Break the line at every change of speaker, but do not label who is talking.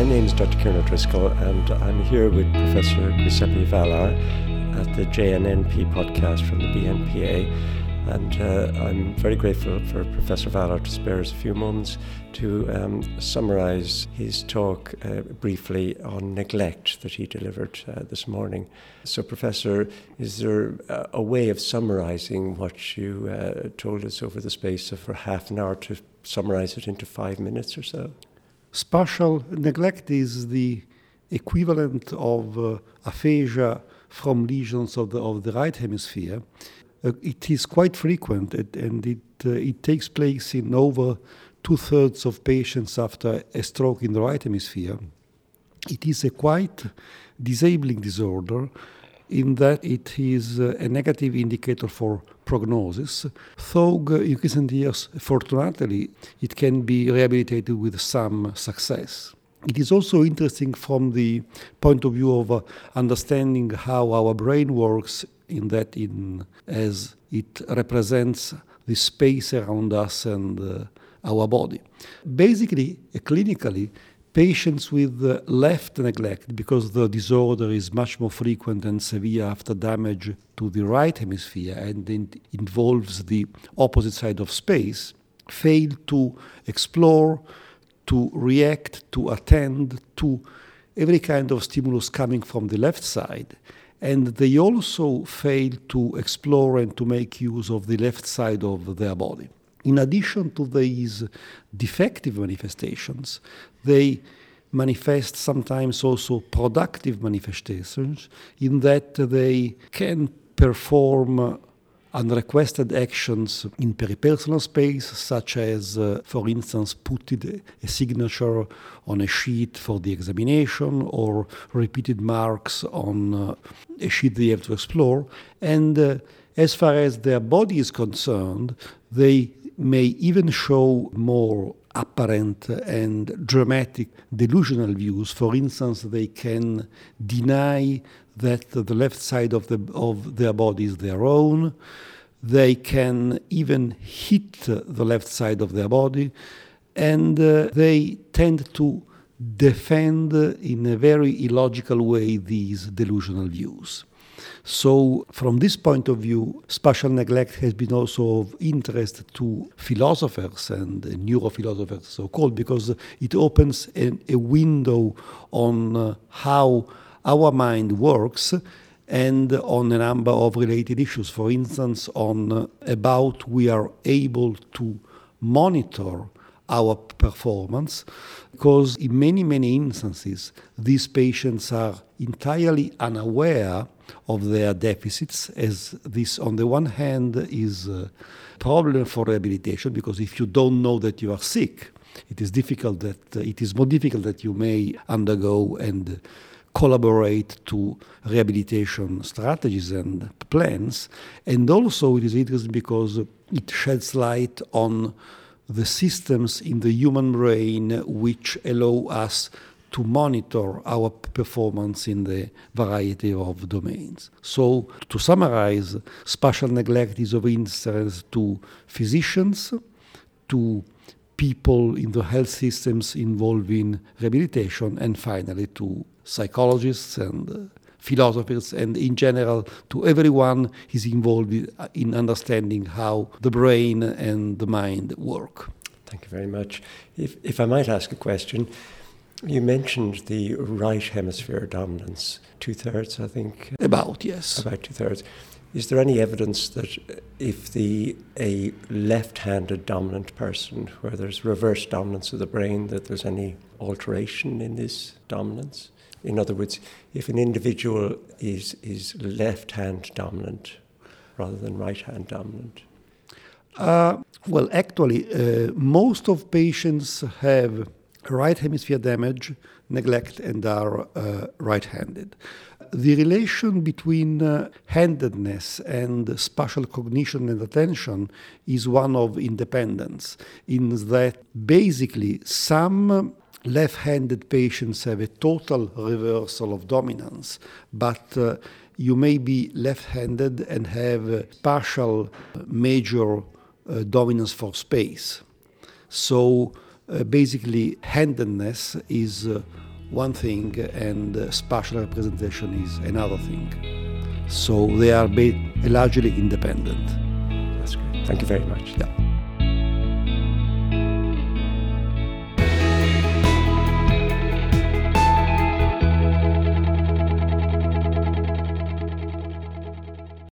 My name is Dr. Kieran O'Driscoll, and I'm here with Professor Giuseppe Vallar at the JNNP podcast from the BNPA. And uh, I'm very grateful for Professor Vallar to spare us a few moments to um, summarize his talk uh, briefly on neglect that he delivered uh, this morning. So, Professor, is there a way of summarizing what you uh, told us over the space of for half an hour to summarize it into five minutes or so?
Spatial neglect is the equivalent of uh, aphasia from lesions of the, of the right hemisphere. Uh, it is quite frequent and it, uh, it takes place in over two thirds of patients after a stroke in the right hemisphere. It is a quite disabling disorder in that it is uh, a negative indicator for prognosis. Though in recent years, fortunately, it can be rehabilitated with some success. It is also interesting from the point of view of uh, understanding how our brain works in that in as it represents the space around us and uh, our body. Basically, uh, clinically, patients with uh, left neglect, because the disorder is much more frequent and severe after damage to the right hemisphere and it involves the opposite side of space, fail to explore, to react, to attend to every kind of stimulus coming from the left side and they also fail to explore and to make use of the left side of their body. In addition to these defective manifestations, they manifest sometimes also productive manifestations in that they can perform unrequested actions in peripersonal space, such as, uh, for instance, putting a signature on a sheet for the examination or repeated marks on uh, a sheet they have to explore. And uh, as far as their body is concerned, they may even show more apparent and dramatic delusional views. For instance, they can deny that the left side of, the, of their body is their own. They can even hit the left side of their body, and uh, they tend to defend in a very illogical way these delusional views. So, from this point of view, spatial neglect has been also of interest to philosophers and neurophilosophers, so called, because it opens a, a window on uh, how our mind works and on a number of related issues. For instance, on uh, about we are able to monitor our performance because in many many instances these patients are entirely unaware of their deficits as this on the one hand is a problem for rehabilitation because if you don't know that you are sick it is difficult that uh, it is more difficult that you may undergo and collaborate to rehabilitation strategies and plans. And also, it is interesting because it sheds light on the systems in the human brain which allow us to monitor our performance in the variety of domains. So, to summarize, spatial neglect is of interest to physicians, to people in the health systems involving rehabilitation, and finally to psychologists and philosophers, and in general to everyone who's involved in understanding how the brain and the mind work.
Thank you very much. If, if I might ask a question, you mentioned the right hemisphere dominance, two thirds, I think.
About, yes.
About two thirds. Is there any evidence that if the a left-handed dominant person, where there's reverse dominance of the brain, that there's any alteration in this dominance? In other words, if an individual is is left-hand dominant rather than right-hand dominant.
Uh, well, actually, uh, most of patients have right hemisphere damage, neglect, and are uh, right-handed the relation between uh, handedness and spatial cognition and attention is one of independence, in that basically some left handed patients have a total reversal of dominance, but uh, you may be left handed and have partial major uh, dominance for space. So uh, basically, handedness is uh, one thing and uh, spatial representation is another thing. So they are ba- largely independent.
That's great. Thank you very much.
Yeah.